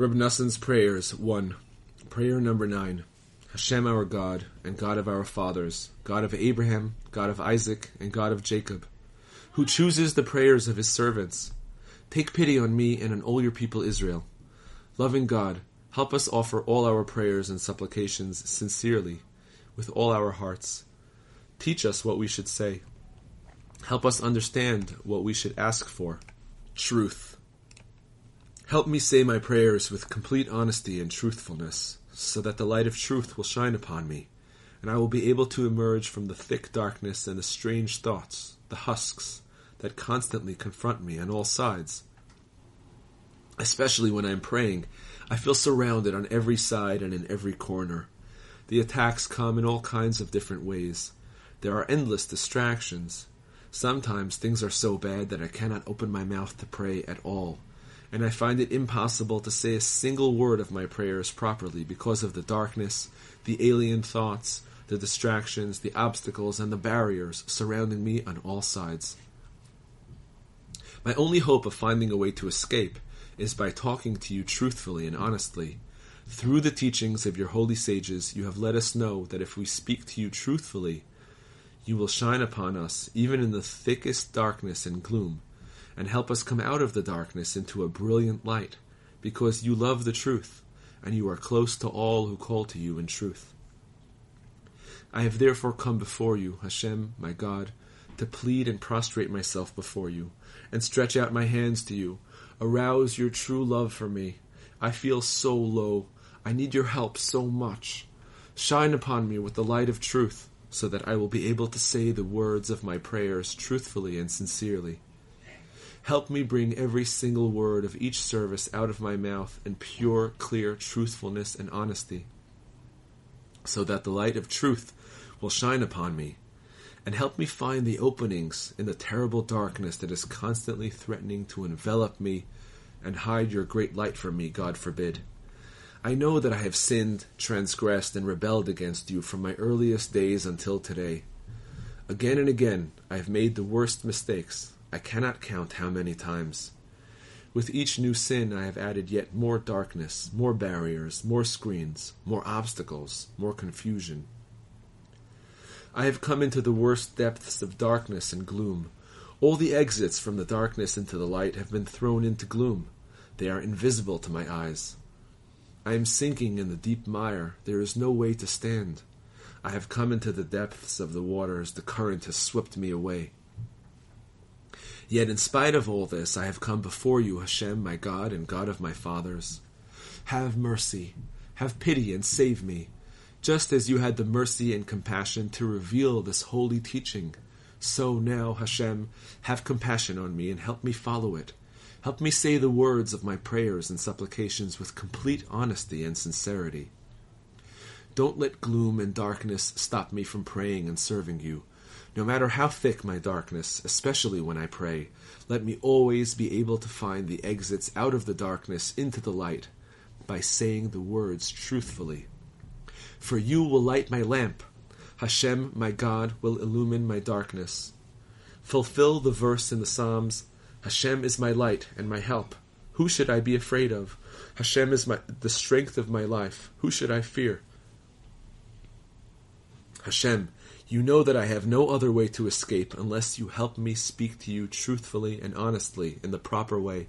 Reb Nassan's Prayers 1. Prayer number 9. Hashem our God, and God of our fathers, God of Abraham, God of Isaac, and God of Jacob, who chooses the prayers of his servants. Take pity on me and on all your people Israel. Loving God, help us offer all our prayers and supplications sincerely, with all our hearts. Teach us what we should say. Help us understand what we should ask for. Truth. Help me say my prayers with complete honesty and truthfulness, so that the light of truth will shine upon me, and I will be able to emerge from the thick darkness and the strange thoughts, the husks, that constantly confront me on all sides. Especially when I am praying, I feel surrounded on every side and in every corner. The attacks come in all kinds of different ways. There are endless distractions. Sometimes things are so bad that I cannot open my mouth to pray at all and I find it impossible to say a single word of my prayers properly because of the darkness, the alien thoughts, the distractions, the obstacles, and the barriers surrounding me on all sides. My only hope of finding a way to escape is by talking to you truthfully and honestly. Through the teachings of your holy sages, you have let us know that if we speak to you truthfully, you will shine upon us even in the thickest darkness and gloom and help us come out of the darkness into a brilliant light, because you love the truth, and you are close to all who call to you in truth. I have therefore come before you, Hashem, my God, to plead and prostrate myself before you, and stretch out my hands to you. Arouse your true love for me. I feel so low. I need your help so much. Shine upon me with the light of truth, so that I will be able to say the words of my prayers truthfully and sincerely. Help me bring every single word of each service out of my mouth in pure, clear truthfulness and honesty, so that the light of truth will shine upon me, and help me find the openings in the terrible darkness that is constantly threatening to envelop me and hide your great light from me, God forbid. I know that I have sinned, transgressed, and rebelled against you from my earliest days until today. Again and again I have made the worst mistakes, I cannot count how many times. With each new sin, I have added yet more darkness, more barriers, more screens, more obstacles, more confusion. I have come into the worst depths of darkness and gloom. All the exits from the darkness into the light have been thrown into gloom. They are invisible to my eyes. I am sinking in the deep mire. There is no way to stand. I have come into the depths of the waters. The current has swept me away. Yet in spite of all this, I have come before you, Hashem, my God and God of my fathers. Have mercy, have pity, and save me, just as you had the mercy and compassion to reveal this holy teaching. So now, Hashem, have compassion on me and help me follow it. Help me say the words of my prayers and supplications with complete honesty and sincerity. Don't let gloom and darkness stop me from praying and serving you. No matter how thick my darkness, especially when I pray, let me always be able to find the exits out of the darkness into the light by saying the words truthfully. For you will light my lamp. Hashem, my God, will illumine my darkness. Fulfill the verse in the Psalms Hashem is my light and my help. Who should I be afraid of? Hashem is my, the strength of my life. Who should I fear? Hashem, you know that I have no other way to escape unless you help me speak to you truthfully and honestly in the proper way.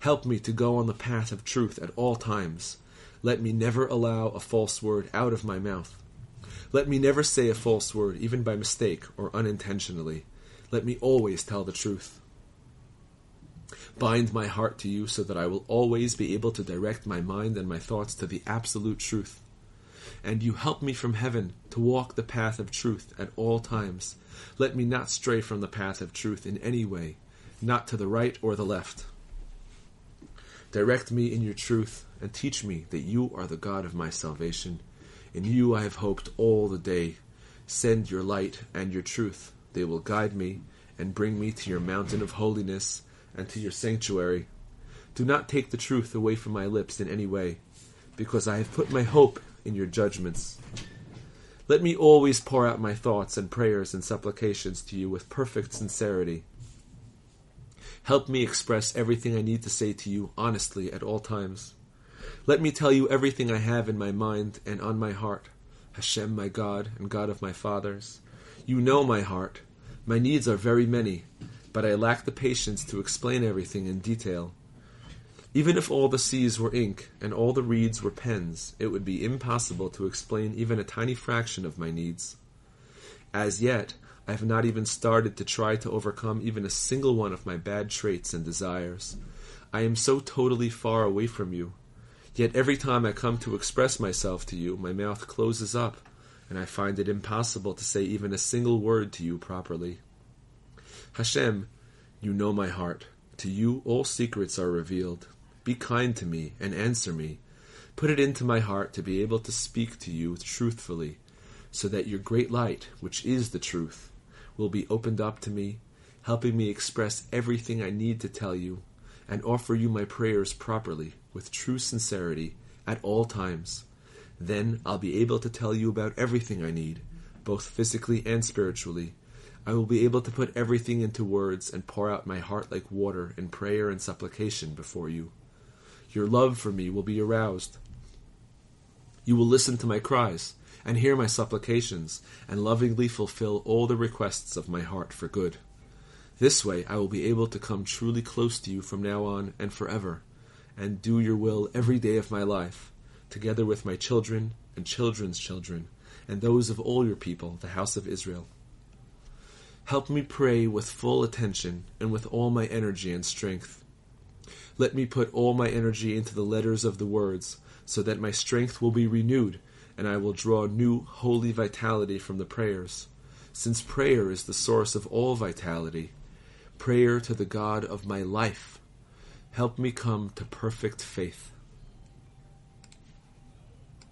Help me to go on the path of truth at all times. Let me never allow a false word out of my mouth. Let me never say a false word, even by mistake or unintentionally. Let me always tell the truth. Bind my heart to you so that I will always be able to direct my mind and my thoughts to the absolute truth and you help me from heaven to walk the path of truth at all times. Let me not stray from the path of truth in any way, not to the right or the left. Direct me in your truth, and teach me that you are the God of my salvation. In you I have hoped all the day. Send your light and your truth. They will guide me and bring me to your mountain of holiness and to your sanctuary. Do not take the truth away from my lips in any way, because I have put my hope in your judgments. Let me always pour out my thoughts and prayers and supplications to you with perfect sincerity. Help me express everything I need to say to you honestly at all times. Let me tell you everything I have in my mind and on my heart. Hashem, my God and God of my fathers. You know my heart. My needs are very many, but I lack the patience to explain everything in detail. Even if all the seas were ink and all the reeds were pens, it would be impossible to explain even a tiny fraction of my needs. As yet, I have not even started to try to overcome even a single one of my bad traits and desires. I am so totally far away from you. Yet every time I come to express myself to you, my mouth closes up, and I find it impossible to say even a single word to you properly. Hashem, you know my heart. To you all secrets are revealed. Be kind to me and answer me. Put it into my heart to be able to speak to you truthfully, so that your great light, which is the truth, will be opened up to me, helping me express everything I need to tell you, and offer you my prayers properly, with true sincerity, at all times. Then I'll be able to tell you about everything I need, both physically and spiritually. I will be able to put everything into words and pour out my heart like water in prayer and supplication before you your love for me will be aroused. You will listen to my cries and hear my supplications, and lovingly fulfill all the requests of my heart for good. This way I will be able to come truly close to you from now on and forever, and do your will every day of my life, together with my children and children's children, and those of all your people, the house of Israel. Help me pray with full attention and with all my energy and strength let me put all my energy into the letters of the words, so that my strength will be renewed, and I will draw new holy vitality from the prayers, since prayer is the source of all vitality. Prayer to the God of my life. Help me come to perfect faith.